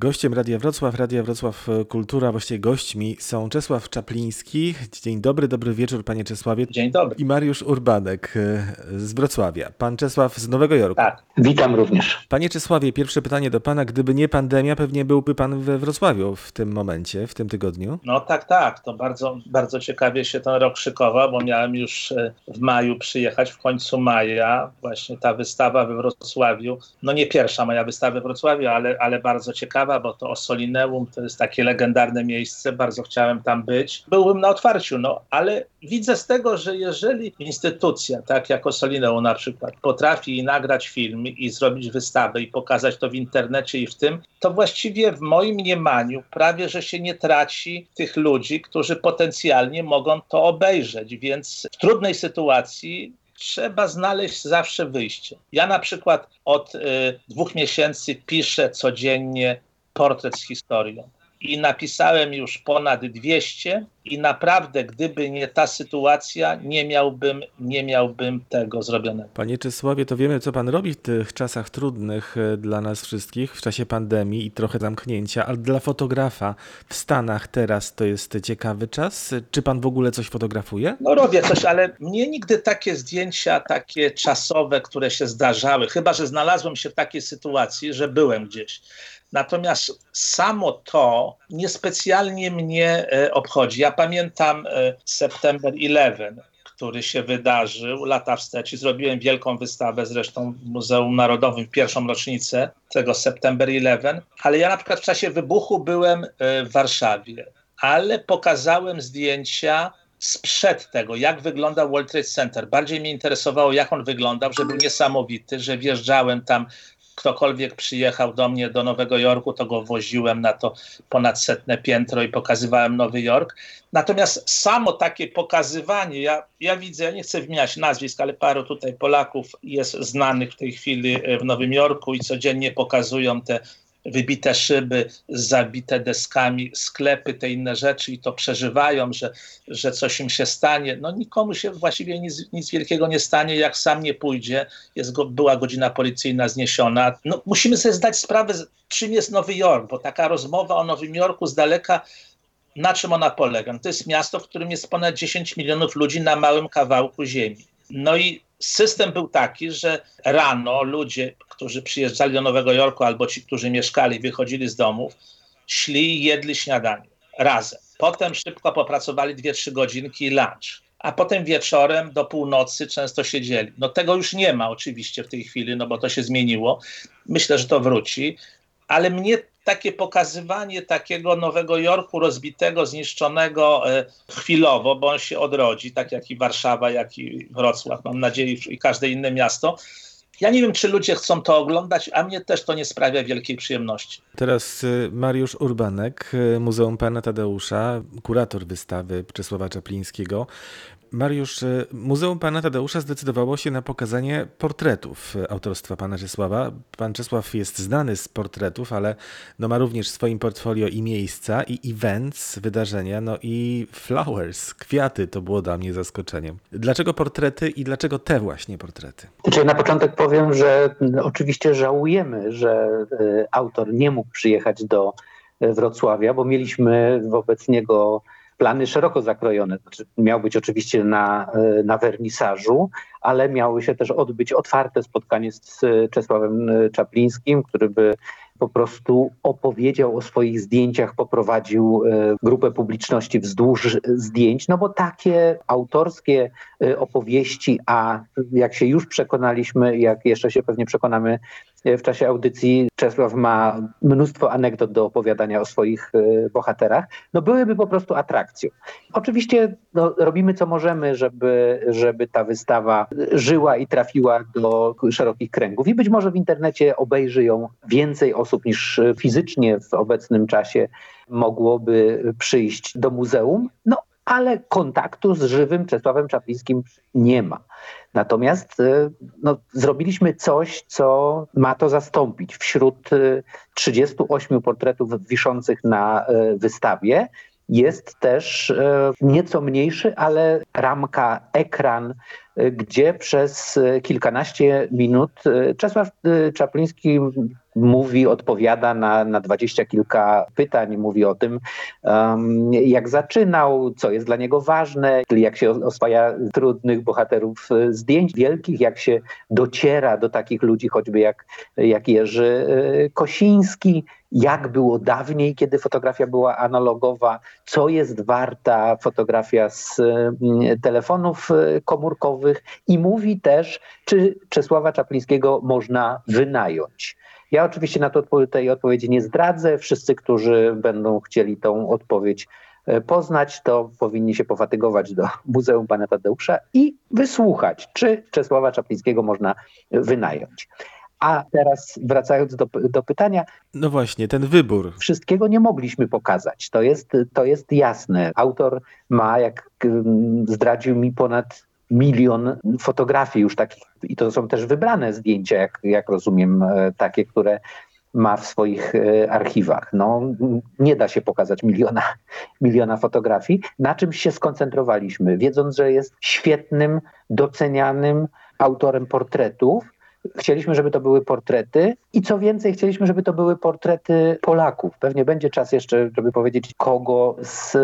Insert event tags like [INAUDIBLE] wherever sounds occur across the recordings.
Gościem Radia Wrocław, Radia Wrocław e, Kultura, właściwie gośćmi są Czesław Czapliński. Dzień dobry, dobry wieczór panie Czesławie. Dzień dobry. I Mariusz Urbanek e, z Wrocławia. Pan Czesław z Nowego Jorku. Tak, witam również. Panie Czesławie, pierwsze pytanie do pana. Gdyby nie pandemia, pewnie byłby pan we Wrocławiu w tym momencie, w tym tygodniu? No tak, tak. To bardzo, bardzo ciekawie się ten rok szykował, bo miałem już e, w maju przyjechać, w końcu maja. Właśnie ta wystawa we Wrocławiu. No nie pierwsza moja wystawa we Wrocławiu, ale, ale bardzo ciekawa, bo to Osolineum to jest takie legendarne miejsce. Bardzo chciałem tam być. Byłbym na otwarciu, no ale widzę z tego, że jeżeli instytucja, tak jak Osolineum na przykład, potrafi nagrać film i zrobić wystawę i pokazać to w internecie i w tym, to właściwie w moim mniemaniu prawie, że się nie traci tych ludzi, którzy potencjalnie mogą to obejrzeć. Więc w trudnej sytuacji trzeba znaleźć zawsze wyjście. Ja na przykład od y, dwóch miesięcy piszę codziennie portret z historią. I napisałem już ponad 200 i naprawdę, gdyby nie ta sytuacja, nie miałbym, nie miałbym tego zrobionego. Panie Czesławie, to wiemy, co pan robi w tych czasach trudnych e, dla nas wszystkich, w czasie pandemii i trochę zamknięcia, ale dla fotografa w Stanach teraz to jest ciekawy czas. Czy pan w ogóle coś fotografuje? No robię coś, ale mnie nigdy takie zdjęcia, takie czasowe, które się zdarzały, chyba że znalazłem się w takiej sytuacji, że byłem gdzieś Natomiast samo to niespecjalnie mnie e, obchodzi. Ja pamiętam e, September 11, który się wydarzył lata wstecz i zrobiłem wielką wystawę zresztą w Muzeum Narodowym pierwszą rocznicę tego September 11, ale ja na przykład w czasie wybuchu byłem e, w Warszawie, ale pokazałem zdjęcia sprzed tego, jak wyglądał World Trade Center. Bardziej mnie interesowało, jak on wyglądał, że był niesamowity, że wjeżdżałem tam ktokolwiek przyjechał do mnie do Nowego Jorku, to go woziłem na to ponad setne piętro i pokazywałem Nowy Jork. Natomiast samo takie pokazywanie, ja, ja widzę, ja nie chcę wymieniać nazwisk, ale paru tutaj Polaków jest znanych w tej chwili w Nowym Jorku i codziennie pokazują te wybite szyby, zabite deskami, sklepy, te inne rzeczy i to przeżywają, że, że coś im się stanie. No nikomu się właściwie nic, nic wielkiego nie stanie, jak sam nie pójdzie. Jest go, była godzina policyjna zniesiona. No, musimy sobie zdać sprawę, czym jest Nowy Jork, bo taka rozmowa o Nowym Jorku z daleka na czym ona polega? No to jest miasto, w którym jest ponad 10 milionów ludzi na małym kawałku ziemi. No i system był taki, że rano ludzie, którzy przyjeżdżali do Nowego Jorku albo ci, którzy mieszkali, wychodzili z domów, szli i jedli śniadanie razem. Potem szybko popracowali 2-3 godzinki lunch. A potem wieczorem do północy często siedzieli. No tego już nie ma oczywiście w tej chwili, no bo to się zmieniło. Myślę, że to wróci. Ale mnie takie pokazywanie takiego Nowego Jorku rozbitego, zniszczonego e, chwilowo, bo on się odrodzi, tak jak i Warszawa, jak i Wrocław, mam nadzieję, i każde inne miasto. Ja nie wiem, czy ludzie chcą to oglądać, a mnie też to nie sprawia wielkiej przyjemności. Teraz e, Mariusz Urbanek, e, Muzeum Pana Tadeusza, kurator wystawy Czesława Czaplińskiego. Mariusz, y, Muzeum Pana Tadeusza zdecydowało się na pokazanie portretów autorstwa Pana Czesława. Pan Czesław jest znany z portretów, ale no ma również w swoim portfolio i miejsca, i events, wydarzenia, no i flowers, kwiaty. To było dla mnie zaskoczeniem. Dlaczego portrety i dlaczego te właśnie portrety? Znaczy, na początek powiem, że oczywiście żałujemy, że y, autor nie mógł przyjechać do y, Wrocławia, bo mieliśmy wobec niego plany szeroko zakrojone. Znaczy, miał być oczywiście na, e, na wernisażu, ale miały się też odbyć otwarte spotkanie z Czesławem Czaplińskim, który by po prostu opowiedział o swoich zdjęciach, poprowadził e, grupę publiczności wzdłuż zdjęć, no bo takie autorskie e, opowieści, a jak się już przekonaliśmy, jak jeszcze się pewnie przekonamy w czasie audycji, Czesław ma mnóstwo anegdot do opowiadania o swoich e, bohaterach, no byłyby po prostu atrakcją. Oczywiście no, robimy co możemy, żeby, żeby ta wystawa żyła i trafiła do szerokich kręgów. I być może w internecie obejrzy ją więcej osób niż fizycznie w obecnym czasie mogłoby przyjść do muzeum, no ale kontaktu z żywym Czesławem Czaplińskim nie ma. Natomiast y, no, zrobiliśmy coś, co ma to zastąpić. Wśród 38 y, portretów wiszących na y, wystawie jest też nieco mniejszy, ale ramka, ekran gdzie przez kilkanaście minut Czesław Czapliński mówi, odpowiada na, na dwadzieścia kilka pytań, mówi o tym, um, jak zaczynał, co jest dla niego ważne, jak się oswaja trudnych bohaterów e, zdjęć wielkich, jak się dociera do takich ludzi, choćby jak, jak Jerzy e, Kosiński, jak było dawniej, kiedy fotografia była analogowa, co jest warta fotografia z mm, telefonów e, i mówi też, czy Czesława Czaplińskiego można wynająć. Ja oczywiście na to tej odpowiedzi nie zdradzę. Wszyscy, którzy będą chcieli tą odpowiedź e, poznać, to powinni się pofatygować do Muzeum Pana Tadeusza i wysłuchać, czy Czesława Czaplińskiego można wynająć. A teraz wracając do, do pytania. No właśnie, ten wybór. Wszystkiego nie mogliśmy pokazać. To jest, to jest jasne. Autor ma, jak mm, zdradził mi, ponad milion fotografii już takich, i to są też wybrane zdjęcia, jak, jak rozumiem, e, takie, które ma w swoich e, archiwach. No, nie da się pokazać miliona, [LAUGHS] miliona fotografii. Na czym się skoncentrowaliśmy? Wiedząc, że jest świetnym, docenianym autorem portretów, Chcieliśmy, żeby to były portrety i co więcej, chcieliśmy, żeby to były portrety Polaków. Pewnie będzie czas jeszcze, żeby powiedzieć, kogo z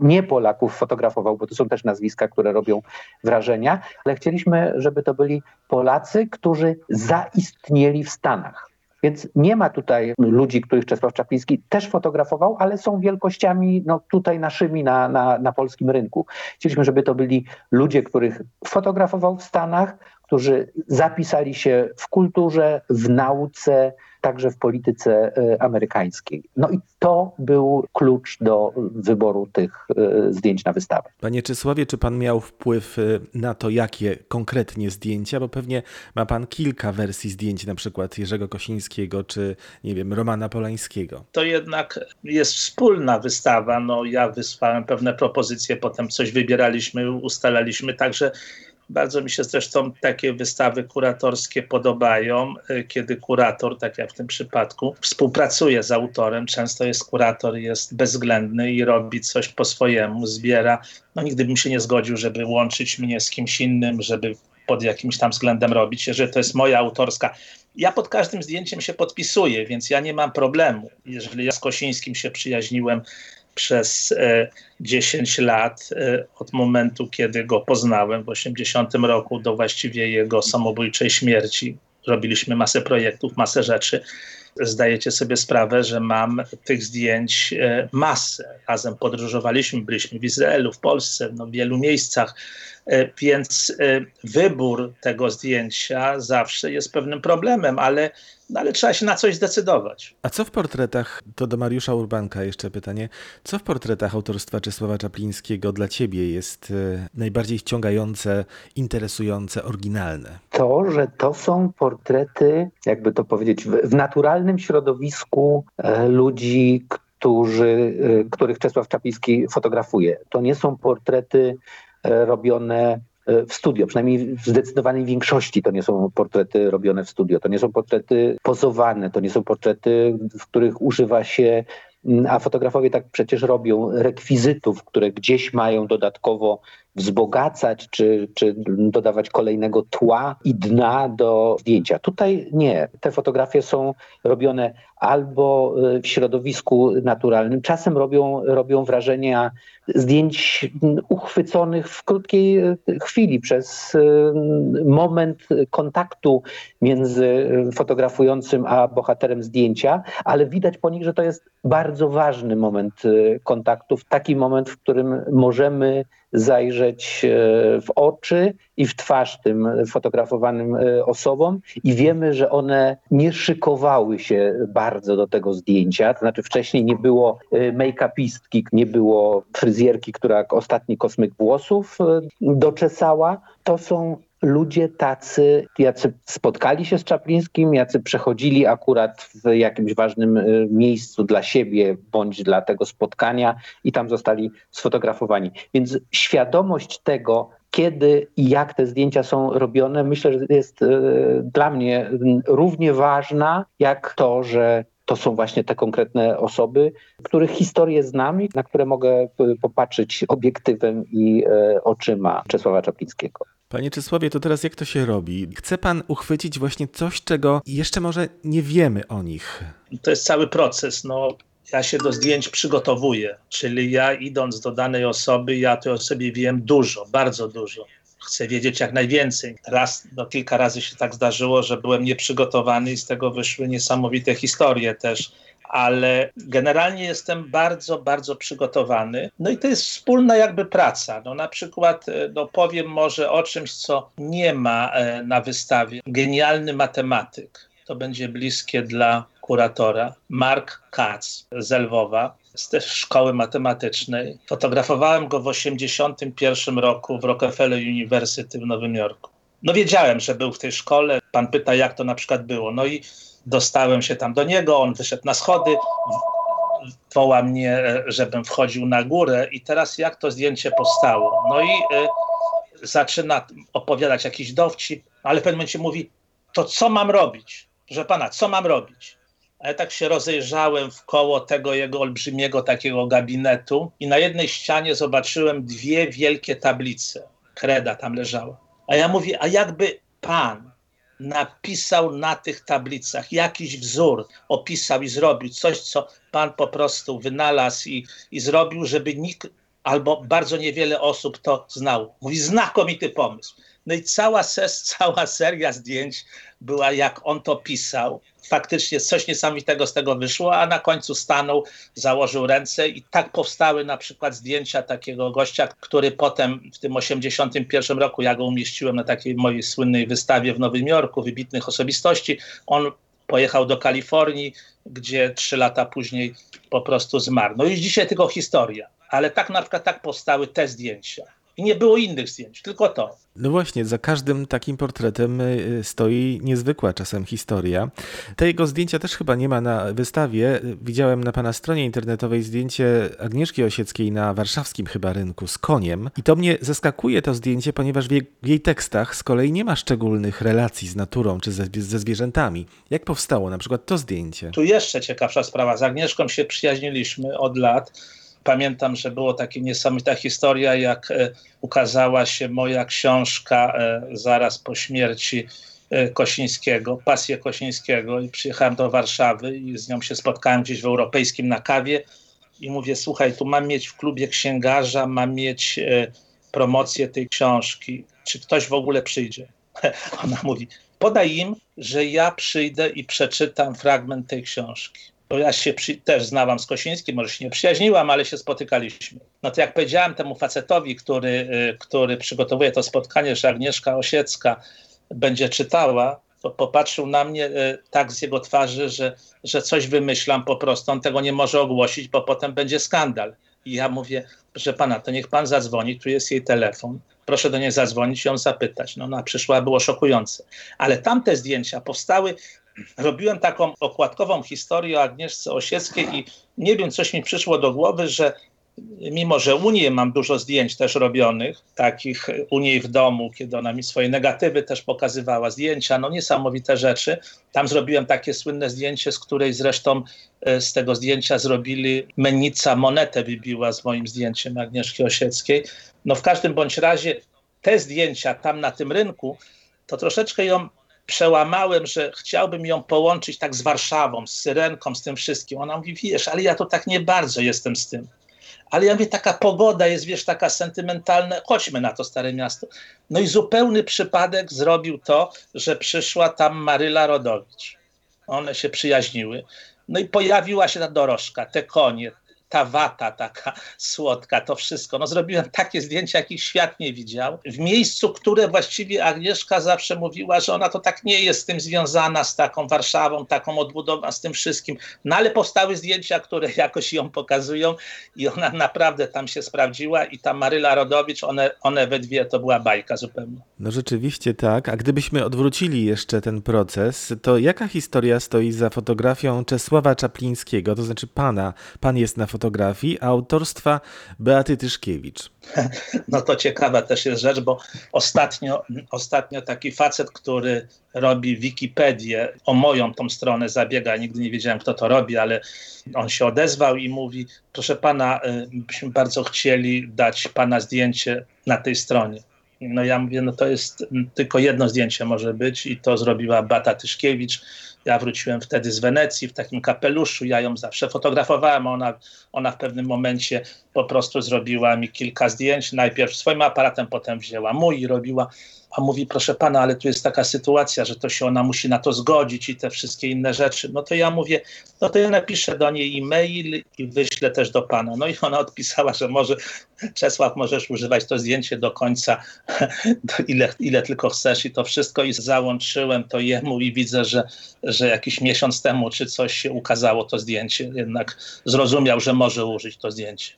nie Polaków fotografował, bo to są też nazwiska, które robią wrażenia, ale chcieliśmy, żeby to byli Polacy, którzy zaistnieli w Stanach. Więc nie ma tutaj ludzi, których Czesław Czapliński też fotografował, ale są wielkościami no, tutaj naszymi na, na, na polskim rynku. Chcieliśmy, żeby to byli ludzie, których fotografował w Stanach, którzy zapisali się w kulturze, w nauce, także w polityce e, amerykańskiej. No i to był klucz do wyboru tych e, zdjęć na wystawę. Panie Czesławie, czy pan miał wpływ e, na to, jakie konkretnie zdjęcia? Bo pewnie ma pan kilka wersji zdjęć, na przykład Jerzego Kosińskiego, czy nie wiem, Romana Polańskiego. To jednak jest wspólna wystawa. No, ja wysłałem pewne propozycje, potem coś wybieraliśmy, ustalaliśmy, także bardzo mi się zresztą takie wystawy kuratorskie podobają, y, kiedy kurator, tak jak w tym przypadku, współpracuje z autorem. Często jest kurator, jest bezwzględny i robi coś po swojemu, zbiera. No nigdy bym się nie zgodził, żeby łączyć mnie z kimś innym, żeby pod jakimś tam względem robić, jeżeli to jest moja autorska. Ja pod każdym zdjęciem się podpisuję, więc ja nie mam problemu. Jeżeli ja z Kosińskim się przyjaźniłem przez 10 e, lat e, od momentu, kiedy go poznałem w 80 roku do właściwie jego samobójczej śmierci. Robiliśmy masę projektów, masę rzeczy. Zdajecie sobie sprawę, że mam tych zdjęć e, masę. Razem podróżowaliśmy, byliśmy w Izraelu, w Polsce, no w wielu miejscach więc wybór tego zdjęcia zawsze jest pewnym problemem, ale, no ale trzeba się na coś zdecydować. A co w portretach, to do Mariusza Urbanka jeszcze pytanie, co w portretach autorstwa Czesława Czaplińskiego dla ciebie jest e, najbardziej ściągające, interesujące, oryginalne? To, że to są portrety, jakby to powiedzieć, w naturalnym środowisku ludzi, którzy, których Czesław Czapliński fotografuje. To nie są portrety E, robione e, w studio, przynajmniej w zdecydowanej większości to nie są portrety robione w studio, to nie są portrety pozowane, to nie są portrety, w których używa się, mm, a fotografowie tak przecież robią, rekwizytów, które gdzieś mają dodatkowo wzbogacać, czy, czy dodawać kolejnego tła i dna do zdjęcia. Tutaj nie. Te fotografie są robione albo e, w środowisku naturalnym, czasem robią, robią wrażenie zdjęć uchwyconych w krótkiej e, chwili przez e, moment kontaktu między fotografującym a bohaterem zdjęcia, ale widać po nich, że to jest bardzo ważny moment kontaktu, taki moment, w którym możemy zajrzeć w oczy i w twarz tym fotografowanym osobom i wiemy, że one nie szykowały się bardzo do tego zdjęcia. To znaczy wcześniej nie było y, make-upistki, nie było fryzjerki, która ostatni kosmyk włosów doczesała. To są ludzie tacy, jacy spotkali się z Czaplińskim, jacy przechodzili akurat w jakimś ważnym y, miejscu dla siebie bądź dla tego spotkania i tam zostali sfotografowani. Więc świadomość tego, kiedy i jak te zdjęcia są robione, myślę, że jest e, dla mnie równie ważna, jak to, że to są właśnie te konkretne osoby, których historię znam i na które mogę popatrzeć obiektywem i oczyma Czesława Czaplińskiego. Panie Czesławie, to teraz jak to się robi? Chce pan uchwycić właśnie coś, czego jeszcze może nie wiemy o nich. To jest cały proces. No, ja się do zdjęć przygotowuję, czyli ja idąc do danej osoby, ja tej osobie wiem dużo, bardzo dużo. Chcę wiedzieć jak najwięcej. Raz, no kilka razy się tak zdarzyło, że byłem nieprzygotowany i z tego wyszły niesamowite historie też ale generalnie jestem bardzo, bardzo przygotowany. No i to jest wspólna jakby praca. No na przykład e, no powiem może o czymś, co nie ma e, na wystawie. Genialny matematyk. To będzie bliskie dla kuratora. Mark Katz z Lwowa z też szkoły matematycznej. Fotografowałem go w 1981 roku w Rockefeller University w Nowym Jorku. No wiedziałem, że był w tej szkole. Pan pyta, jak to na przykład było. No i dostałem się tam do niego, on wyszedł na schody, woła mnie, e, żebym wchodził na górę i teraz jak to zdjęcie powstało? No i y, zaczyna opowiadać jakiś dowcip, ale w pewnym momencie mówi, to co mam robić? Że pana, co mam robić? A ja tak się rozejrzałem w koło tego jego olbrzymiego takiego gabinetu i na jednej ścianie zobaczyłem dwie wielkie tablice. Kreda tam leżała. A ja mówię, a jakby pan napisał na tych tablicach jakiś wzór, opisał i zrobił coś, co pan po prostu wynalazł i, i zrobił, żeby nikt albo bardzo niewiele osób to znało. Mówi, znakomity pomysł. No i cała, ses, cała seria zdjęć była, jak on to pisał. Faktycznie coś niesamowitego z tego wyszło, a na końcu stanął, założył ręce i tak powstały na przykład zdjęcia takiego gościa, który potem w tym 81 roku, ja go umieściłem na takiej mojej słynnej wystawie w Nowym Jorku, wybitnych osobistości. On pojechał do Kalifornii, gdzie trzy lata później po prostu zmarł. No i dzisiaj tylko historia, ale tak na przykład tak powstały te zdjęcia. I nie było innych zdjęć, tylko to. No właśnie, za każdym takim portretem y, stoi niezwykła czasem historia. Te jego zdjęcia też chyba nie ma na wystawie. Widziałem na pana stronie internetowej zdjęcie Agnieszki Osieckiej na warszawskim chyba rynku z koniem. I to mnie zaskakuje to zdjęcie, ponieważ w jej, w jej tekstach z kolei nie ma szczególnych relacji z naturą czy ze, ze zwierzętami. Jak powstało na przykład to zdjęcie? Tu jeszcze ciekawsza sprawa. Z Agnieszką się przyjaźniliśmy od lat Pamiętam, że było taka niesamowita historia, jak e, ukazała się moja książka e, zaraz po śmierci e, Kosińskiego, Pasję Kosińskiego i przyjechałem do Warszawy i z nią się spotkałem gdzieś w Europejskim na kawie i mówię, słuchaj, tu mam mieć w klubie księgarza, mam mieć promocję tej książki. Czy ktoś w ogóle przyjdzie? [LAUGHS] Ona mówi, podaj im, że ja przyjdę i przeczytam fragment tej książki bo ja się przy, też znałam z Kosińskim, może się nie przyjaźniłam, ale się spotykaliśmy. No to jak powiedziałem temu facetowi, który, y, który przygotowuje to spotkanie, że Agnieszka Osiecka będzie czytała, to popatrzył na mnie y, tak z jego twarzy, że, że coś wymyślam po prostu, on tego nie może ogłosić, bo potem będzie skandal. I ja mówię, proszę pana, to niech pan zadzwoni, tu jest jej telefon, proszę do niej zadzwonić i ją zapytać. No ona przyszła, było szokujące. Ale tamte zdjęcia powstały robiłem taką okładkową historię o Agnieszce Osieckiej i nie wiem, coś mi przyszło do głowy, że mimo, że u niej mam dużo zdjęć też robionych, takich u niej w domu, kiedy ona mi swoje negatywy też pokazywała, zdjęcia, no niesamowite rzeczy. Tam zrobiłem takie słynne zdjęcie, z której zresztą e, z tego zdjęcia zrobili mennica monetę wybiła z moim zdjęciem Agnieszki Osieckiej. No w każdym bądź razie te zdjęcia tam na tym rynku, to troszeczkę ją przełamałem, że chciałbym ją połączyć tak z Warszawą, z Syrenką, z tym wszystkim. Ona mówi, wiesz, ale ja to tak nie bardzo jestem z tym. Ale ja mówię, taka pogoda jest, wiesz, taka sentymentalna, chodźmy na to Stare Miasto. No i zupełny przypadek zrobił to, że przyszła tam Maryla Rodowicz. One się przyjaźniły. No i pojawiła się ta dorożka, te konie, ta wata taka słodka, to wszystko. No zrobiłem takie zdjęcia, jakich świat nie widział. W miejscu, które właściwie Agnieszka zawsze mówiła, że ona to tak nie jest z tym związana, z taką Warszawą, taką odbudową, z tym wszystkim. No ale powstały zdjęcia, które jakoś ją pokazują i ona naprawdę tam się sprawdziła i ta Maryla Rodowicz, one, one we dwie to była bajka zupełnie. No rzeczywiście tak. A gdybyśmy odwrócili jeszcze ten proces, to jaka historia stoi za fotografią Czesława Czaplińskiego, to znaczy pana? Pan jest na fotografii fotografii autorstwa Beaty Tyszkiewicz. [LAUGHS] No to ciekawa też jest rzecz, bo ostatnio, ostatnio taki facet, który robi Wikipedię, o moją tą stronę zabiega, nigdy nie wiedziałem kto to robi, ale on się odezwał i mówi, proszę pana, y, byśmy bardzo chcieli dać pana zdjęcie na tej stronie. No ja mówię, no to jest tylko jedno zdjęcie może być i to zrobiła Bata Tyszkiewicz. Ja wróciłem wtedy z Wenecji w takim kapeluszu, ja ją zawsze fotografowałem, ona, ona w pewnym momencie po prostu zrobiła mi kilka zdjęć, najpierw swoim aparatem, potem wzięła mój i robiła a mówi, proszę pana, ale tu jest taka sytuacja, że to się ona musi na to zgodzić i te wszystkie inne rzeczy. No to ja mówię, no to ja napiszę do niej e-mail i wyślę też do pana. No i ona odpisała, że może Czesław, możesz używać to zdjęcie do końca, [LAUGHS] ile, ile tylko chcesz i to wszystko. I załączyłem to jemu i widzę, że, że jakiś miesiąc temu czy coś się ukazało to zdjęcie. Jednak zrozumiał, że może użyć to zdjęcie.